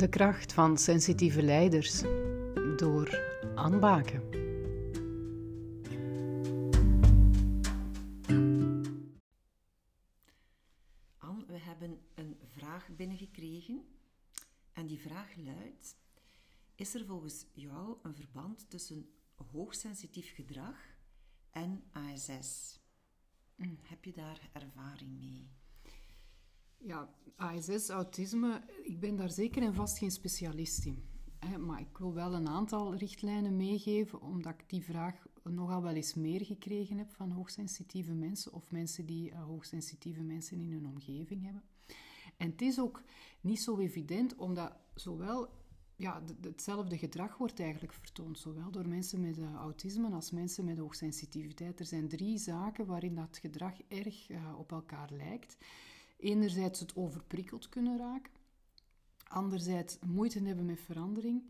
De kracht van sensitieve leiders door aanbaken. Anne, we hebben een vraag binnengekregen. En die vraag luidt: Is er volgens jou een verband tussen hoogsensitief gedrag en ASS? Hm, heb je daar ervaring mee? Ja, ASS, autisme, ik ben daar zeker en vast geen specialist in. Maar ik wil wel een aantal richtlijnen meegeven, omdat ik die vraag nogal wel eens meer gekregen heb van hoogsensitieve mensen of mensen die uh, hoogsensitieve mensen in hun omgeving hebben. En het is ook niet zo evident, omdat zowel ja, hetzelfde gedrag wordt eigenlijk vertoond, zowel door mensen met uh, autisme als mensen met hoogsensitiviteit. Er zijn drie zaken waarin dat gedrag erg uh, op elkaar lijkt. Enerzijds het overprikkeld kunnen raken, anderzijds moeite hebben met verandering,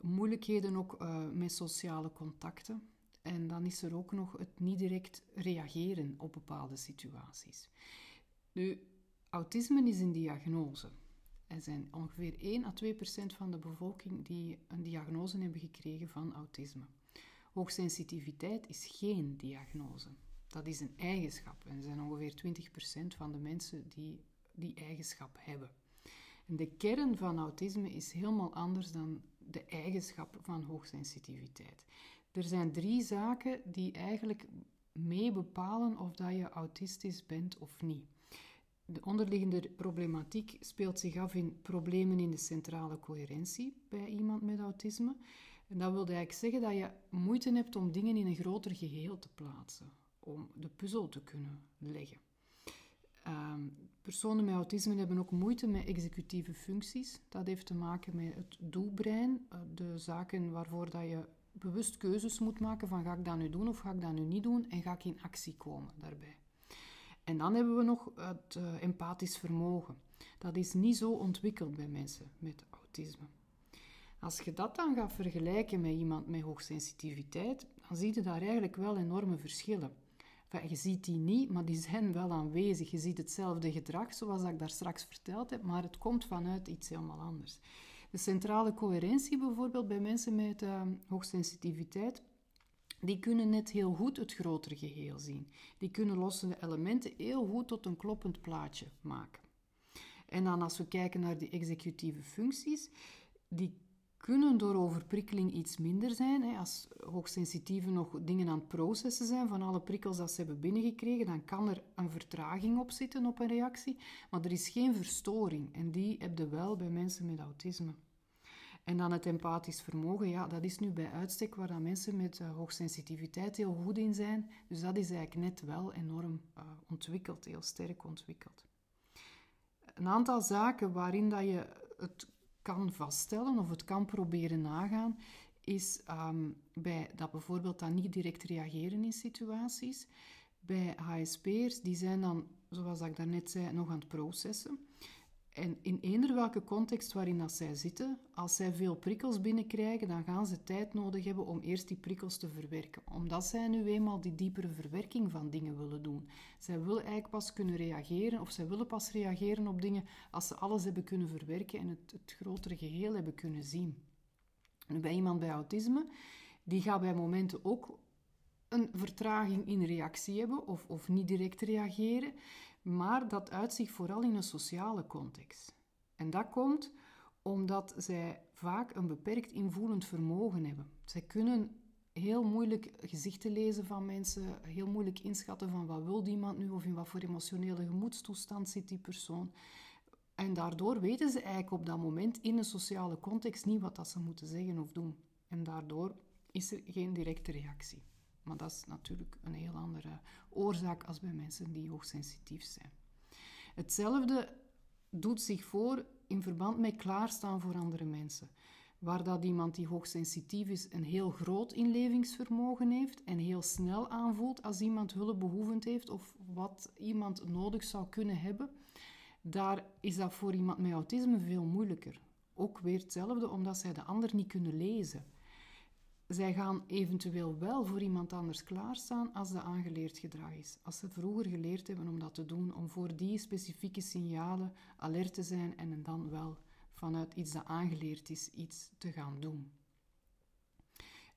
moeilijkheden ook uh, met sociale contacten. En dan is er ook nog het niet direct reageren op bepaalde situaties. Nu, autisme is een diagnose. Er zijn ongeveer 1 à 2 procent van de bevolking die een diagnose hebben gekregen van autisme. Hoogsensitiviteit is geen diagnose. Dat is een eigenschap. En er zijn ongeveer 20% van de mensen die die eigenschap hebben. En de kern van autisme is helemaal anders dan de eigenschap van hoogsensitiviteit. Er zijn drie zaken die eigenlijk mee bepalen of dat je autistisch bent of niet. De onderliggende problematiek speelt zich af in problemen in de centrale coherentie bij iemand met autisme. En dat wil eigenlijk zeggen dat je moeite hebt om dingen in een groter geheel te plaatsen om de puzzel te kunnen leggen. Um, personen met autisme hebben ook moeite met executieve functies. Dat heeft te maken met het doelbrein, eh, de zaken waarvoor dat je bewust keuzes moet maken van ga ik dat nu doen of ga ik dat nu niet doen en ga ik in actie komen daarbij. En dan hebben we nog het uh, empathisch vermogen. Dat is niet zo ontwikkeld bij mensen met autisme. Als je dat dan gaat vergelijken met iemand met hoogsensitiviteit, dan zie je daar eigenlijk wel enorme verschillen je ziet die niet, maar die zijn wel aanwezig. Je ziet hetzelfde gedrag, zoals ik daar straks verteld heb, maar het komt vanuit iets helemaal anders. De centrale coherentie bijvoorbeeld bij mensen met uh, hoogsensitiviteit, die kunnen net heel goed het grotere geheel zien. Die kunnen losse elementen heel goed tot een kloppend plaatje maken. En dan als we kijken naar die executieve functies, die kunnen door overprikkeling iets minder zijn. Hè. Als hoogsensitieven nog dingen aan het processen zijn van alle prikkels dat ze hebben binnengekregen, dan kan er een vertraging op zitten op een reactie, maar er is geen verstoring. En die heb je wel bij mensen met autisme. En dan het empathisch vermogen, ja, dat is nu bij uitstek waar dan mensen met uh, hoogsensitiviteit heel goed in zijn. Dus dat is eigenlijk net wel enorm uh, ontwikkeld, heel sterk ontwikkeld. Een aantal zaken waarin dat je het kan vaststellen of het kan proberen nagaan, is um, bij dat bijvoorbeeld dan niet direct reageren in situaties. Bij HSP'ers, die zijn dan, zoals ik daarnet zei, nog aan het processen. En in eender welke context waarin dat zij zitten, als zij veel prikkels binnenkrijgen, dan gaan ze tijd nodig hebben om eerst die prikkels te verwerken. Omdat zij nu eenmaal die diepere verwerking van dingen willen doen. Zij willen eigenlijk pas kunnen reageren, of zij willen pas reageren op dingen als ze alles hebben kunnen verwerken en het, het grotere geheel hebben kunnen zien. Nu, bij iemand bij autisme, die gaat bij momenten ook een vertraging in reactie hebben of, of niet direct reageren maar dat uitzicht vooral in een sociale context. En dat komt omdat zij vaak een beperkt invoelend vermogen hebben. Zij kunnen heel moeilijk gezichten lezen van mensen, heel moeilijk inschatten van wat wil iemand nu of in wat voor emotionele gemoedstoestand zit die persoon. En daardoor weten ze eigenlijk op dat moment in een sociale context niet wat dat ze moeten zeggen of doen. En daardoor is er geen directe reactie. Maar dat is natuurlijk een heel andere oorzaak als bij mensen die hoogsensitief zijn. Hetzelfde doet zich voor in verband met klaarstaan voor andere mensen. Waar dat iemand die hoogsensitief is een heel groot inlevingsvermogen heeft en heel snel aanvoelt als iemand hulpbehoevend heeft of wat iemand nodig zou kunnen hebben, daar is dat voor iemand met autisme veel moeilijker. Ook weer hetzelfde, omdat zij de ander niet kunnen lezen. Zij gaan eventueel wel voor iemand anders klaarstaan als dat aangeleerd gedrag is. Als ze vroeger geleerd hebben om dat te doen, om voor die specifieke signalen alert te zijn en dan wel vanuit iets dat aangeleerd is, iets te gaan doen.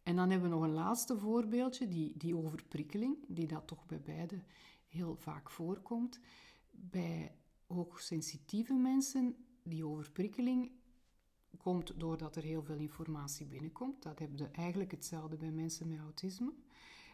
En dan hebben we nog een laatste voorbeeldje, die, die overprikkeling, die dat toch bij beide heel vaak voorkomt. Bij hoogsensitieve mensen, die overprikkeling komt doordat er heel veel informatie binnenkomt. Dat hebben we eigenlijk hetzelfde bij mensen met autisme.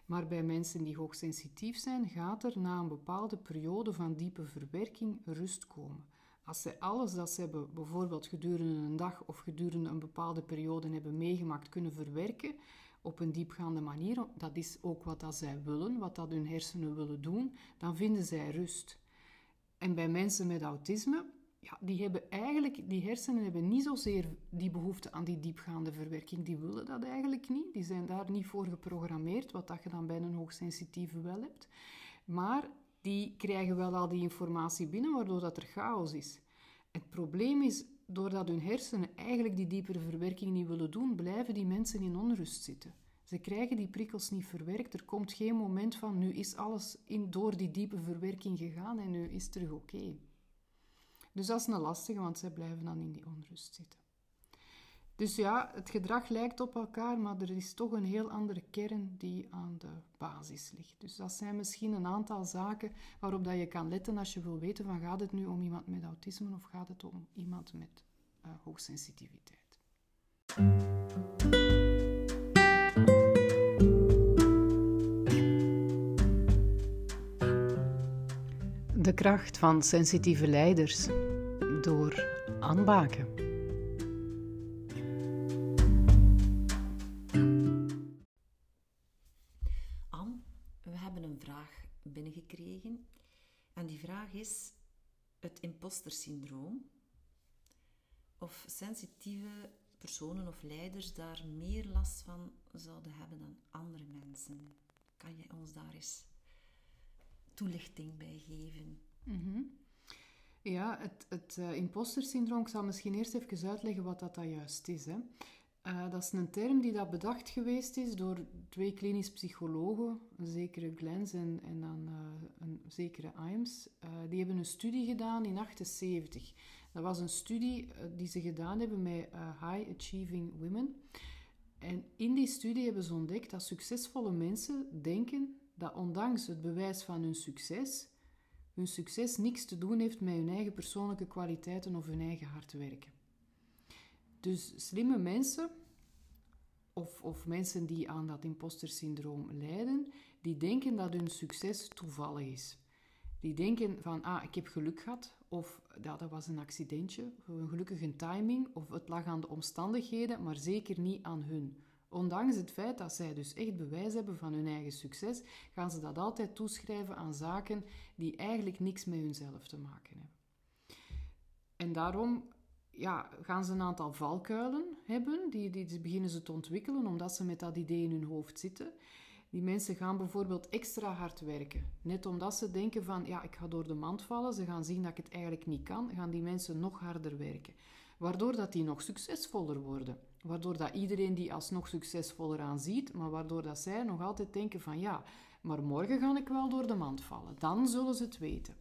Maar bij mensen die hoogsensitief zijn, gaat er na een bepaalde periode van diepe verwerking rust komen. Als zij alles dat ze hebben, bijvoorbeeld gedurende een dag of gedurende een bepaalde periode hebben meegemaakt, kunnen verwerken op een diepgaande manier, dat is ook wat dat zij willen, wat dat hun hersenen willen doen, dan vinden zij rust. En bij mensen met autisme, ja, die hebben eigenlijk, die hersenen hebben niet zozeer die behoefte aan die diepgaande verwerking. Die willen dat eigenlijk niet. Die zijn daar niet voor geprogrammeerd, wat dat je dan bij een hoogsensitieve wel hebt. Maar die krijgen wel al die informatie binnen, waardoor dat er chaos is. Het probleem is, doordat hun hersenen eigenlijk die diepere verwerking niet willen doen, blijven die mensen in onrust zitten. Ze krijgen die prikkels niet verwerkt. Er komt geen moment van nu is alles in, door die diepe verwerking gegaan en nu is het terug oké. Dus dat is een lastige, want zij blijven dan in die onrust zitten. Dus ja, het gedrag lijkt op elkaar, maar er is toch een heel andere kern die aan de basis ligt. Dus dat zijn misschien een aantal zaken waarop dat je kan letten als je wil weten van gaat het nu om iemand met autisme of gaat het om iemand met uh, hoogsensitiviteit. De kracht van sensitieve leiders door aanbaken. Anne, we hebben een vraag binnengekregen. En die vraag is het impostersyndroom. Of sensitieve personen of leiders daar meer last van zouden hebben dan andere mensen. Kan jij ons daar eens toelichting bij geven? Mm Ja, het, het uh, impostersyndroom, ik zal misschien eerst even uitleggen wat dat, dat juist is. Hè. Uh, dat is een term die dat bedacht geweest is door twee klinisch psychologen, een zekere Glens en, en dan uh, een zekere Imes. die hebben een studie gedaan in 78. Dat was een studie die ze gedaan hebben met high achieving women. En in die studie hebben ze ontdekt dat succesvolle mensen denken dat ondanks het bewijs van hun succes, hun succes niks te doen heeft met hun eigen persoonlijke kwaliteiten of hun eigen hard werken. Dus slimme mensen, of, of mensen die aan dat imposter-syndroom lijden, die denken dat hun succes toevallig is. Die denken van, ah, ik heb geluk gehad, of dat was een accidentje, een gelukkige timing, of het lag aan de omstandigheden, maar zeker niet aan hun. Ondanks het feit dat zij dus echt bewijs hebben van hun eigen succes, gaan ze dat altijd toeschrijven aan zaken die eigenlijk niks met hunzelf te maken hebben. En daarom ja, gaan ze een aantal valkuilen hebben, die, die beginnen ze te ontwikkelen omdat ze met dat idee in hun hoofd zitten. Die mensen gaan bijvoorbeeld extra hard werken. Net omdat ze denken van, ja, ik ga door de mand vallen, ze gaan zien dat ik het eigenlijk niet kan, gaan die mensen nog harder werken. Waardoor dat die nog succesvoller worden. Waardoor dat iedereen die alsnog succesvoller aanziet, maar waardoor dat zij nog altijd denken van, ja, maar morgen ga ik wel door de mand vallen. Dan zullen ze het weten.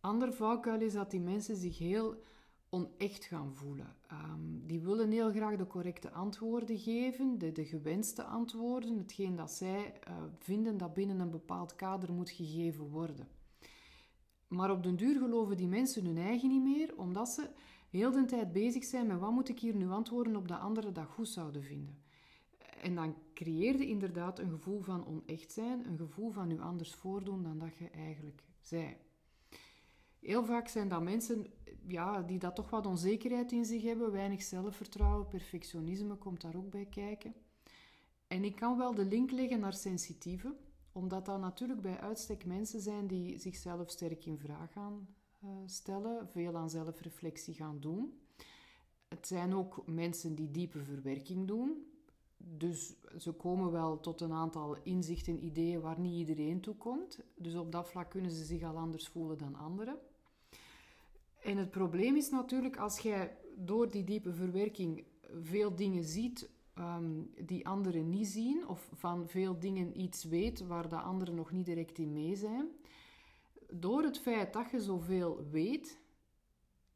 Ander valkuil is dat die mensen zich heel onecht gaan voelen. Um, die willen heel graag de correcte antwoorden geven, de, de gewenste antwoorden, hetgeen dat zij uh, vinden dat binnen een bepaald kader moet gegeven worden. Maar op den duur geloven die mensen hun eigen niet meer, omdat ze heel de tijd bezig zijn met wat moet ik hier nu antwoorden op dat anderen dat goed zouden vinden. En dan creëerde inderdaad een gevoel van onecht zijn, een gevoel van u anders voordoen dan dat je eigenlijk zei. Heel vaak zijn dat mensen ja, die dat toch wat onzekerheid in zich hebben, weinig zelfvertrouwen, perfectionisme komt daar ook bij kijken. En ik kan wel de link leggen naar sensitieve, omdat dat natuurlijk bij uitstek mensen zijn die zichzelf sterk in vraag gaan uh, stellen, veel aan zelfreflectie gaan doen. Het zijn ook mensen die diepe verwerking doen. Dus ze komen wel tot een aantal inzichten, ideeën waar niet iedereen toe komt. Dus op dat vlak kunnen ze zich al anders voelen dan anderen. En het probleem is natuurlijk als jij door die diepe verwerking veel dingen ziet um, die anderen niet zien, of van veel dingen iets weet waar de anderen nog niet direct in mee zijn. Door het feit dat je zoveel weet,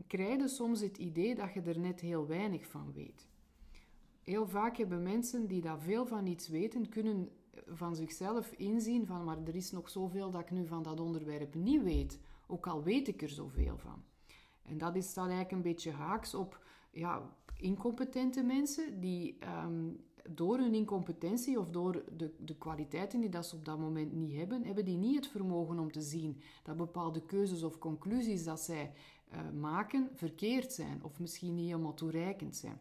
krijg je soms het idee dat je er net heel weinig van weet. Heel vaak hebben mensen die dat veel van iets weten, kunnen van zichzelf inzien van maar er is nog zoveel dat ik nu van dat onderwerp niet weet, ook al weet ik er zoveel van. En dat is dan eigenlijk een beetje haaks op ja, incompetente mensen die ehm, door hun incompetentie of door de, de kwaliteiten die dat ze op dat moment niet hebben, hebben die niet het vermogen om te zien dat bepaalde keuzes of conclusies dat zij uh, maken verkeerd zijn of misschien niet helemaal toereikend zijn.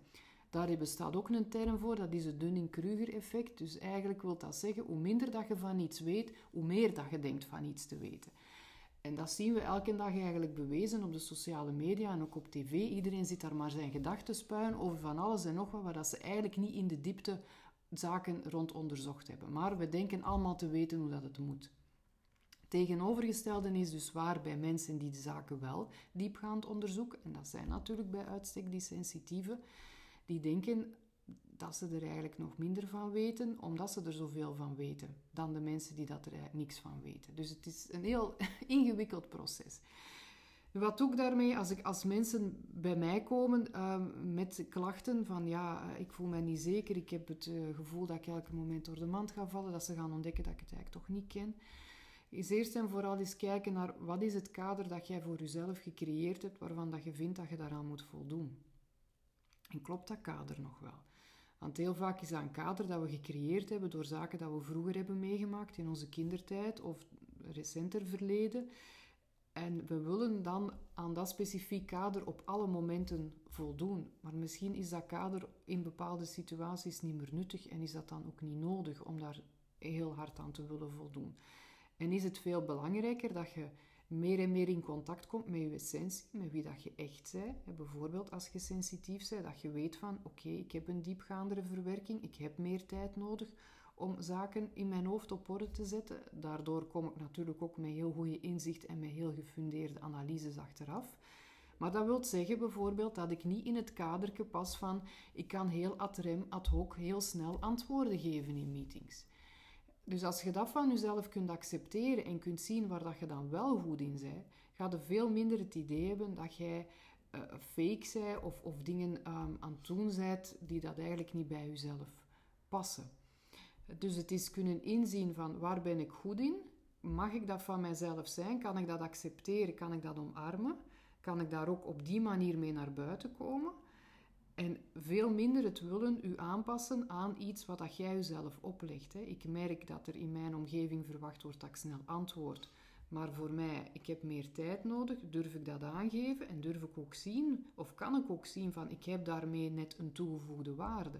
Daar bestaat ook een term voor, dat is het Dunning-Kruger-effect. Dus eigenlijk wil dat zeggen, hoe minder dat je van iets weet, hoe meer dat je denkt van iets te weten. En dat zien we elke dag eigenlijk bewezen op de sociale media en ook op tv. Iedereen zit daar maar zijn gedachten spuien over van alles en nog wat, waar ze eigenlijk niet in de diepte zaken rond onderzocht hebben. Maar we denken allemaal te weten hoe dat het moet. Tegenovergestelde is dus waar bij mensen die de zaken wel diepgaand onderzoeken, en dat zijn natuurlijk bij uitstek die sensitieve, die denken dat ze er eigenlijk nog minder van weten, omdat ze er zoveel van weten, dan de mensen die dat er niks van weten. Dus het is een heel ingewikkeld proces. Wat ik daarmee als, ik, als mensen bij mij komen ehm, met klachten van ja, ik voel me niet zeker, ik heb het uh, gevoel dat ik elk moment door de mand ga vallen, dat ze gaan ontdekken dat ik het eigenlijk toch niet ken, is eerst en vooral eens kijken naar wat is het kader dat jij voor jezelf gecreëerd hebt, waarvan dat je vindt dat je daaraan moet voldoen. En klopt dat kader nog wel? Want heel vaak is dat een kader dat we gecreëerd hebben door zaken dat we vroeger hebben meegemaakt in onze kindertijd of recenter verleden. En we willen dan aan dat specifiek kader op alle momenten voldoen. Maar misschien is dat kader in bepaalde situaties niet meer nuttig en is dat dan ook niet nodig om daar heel hard aan te willen voldoen. En is het veel belangrijker dat je meer en meer in contact komt met je essentie, met wie dat je echt bent. Bijvoorbeeld als je sensitief bent, dat je weet van oké, ik heb een diepgaandere verwerking, ik heb meer tijd nodig om zaken in mijn hoofd op orde te zetten. Daardoor kom ik natuurlijk ook met heel goede inzicht en met heel gefundeerde analyses achteraf. Maar dat wil zeggen bijvoorbeeld dat ik niet in het kaderke pas van ik kan heel ad rem, ad hoc, heel snel antwoorden geven in meetings. Dus als je dat van jezelf kunt accepteren en kunt zien waar dat je dan wel goed in bent, ga je veel minder het idee hebben dat jij uh, fake bent of, of dingen um, aan het doen bent die dat eigenlijk niet bij jezelf passen. Dus het is kunnen inzien van waar ben ik goed in? Mag ik dat van mijzelf zijn? Kan ik dat accepteren? Kan ik dat omarmen? Kan ik daar ook op die manier mee naar buiten komen? En veel minder het willen u aanpassen aan iets wat dat jij jezelf oplegt. Hè. Ik merk dat er in mijn omgeving verwacht wordt dat ik snel antwoord. Maar voor mij, ik heb meer tijd nodig, durf ik dat aangeven en durf ik ook zien, of kan ik ook zien van ik heb daarmee net een toegevoegde waarde.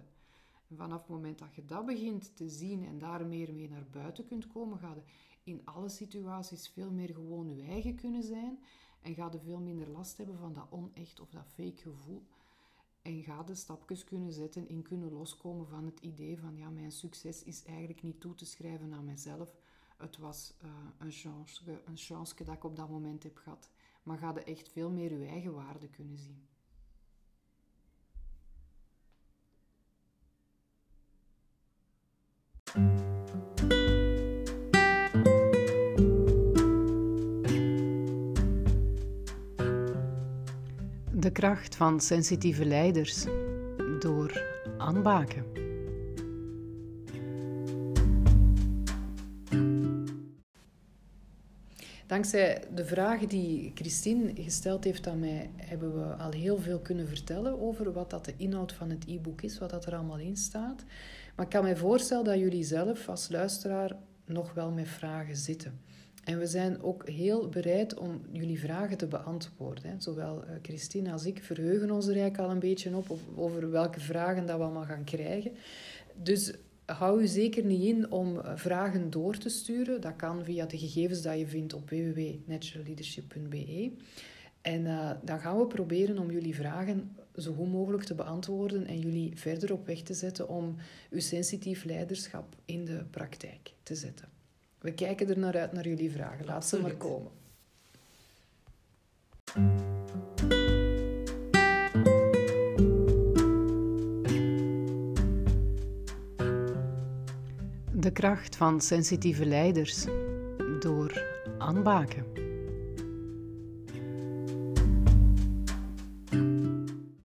Vanaf het moment dat je dat begint te zien en daar meer mee naar buiten kunt komen, ga je in alle situaties veel meer gewoon je eigen kunnen zijn en ga je veel minder last hebben van dat onecht of dat fake gevoel. En ga de stapjes kunnen zetten in kunnen loskomen van het idee van ja, mijn succes is eigenlijk niet toe te schrijven aan mezelf. Het was uh, een, chance, een dat ik op dat moment heb gehad. Maar ga er echt veel meer je eigen waarde kunnen zien. De kracht van sensitieve leiders door aanbaken. Dankzij de vragen die Christine gesteld heeft aan mij, hebben we al heel veel kunnen vertellen over wat dat de inhoud van het e-book is, wat dat er allemaal in staat. Maar ik kan me voorstellen dat jullie zelf als luisteraar nog wel met vragen zitten. En we zijn ook heel bereid om jullie vragen te beantwoorden. Zowel eh, Christine als ik verheugen ons er eigenlijk al een beetje op over welke vragen dat we allemaal gaan krijgen. Dus hou u zeker niet in om eh, vragen door te sturen. Dat kan via de gegevens die je vindt op www.naturalleadership.be. En uh, dan gaan we proberen om jullie vragen zo goed mogelijk te beantwoorden en jullie verder op weg te zetten om uw sensitief leiderschap in de praktijk te zetten. We kijken er naar uit naar jullie vragen. Laat ze maar komen. De kracht van sensitieve leiders door aanbaken.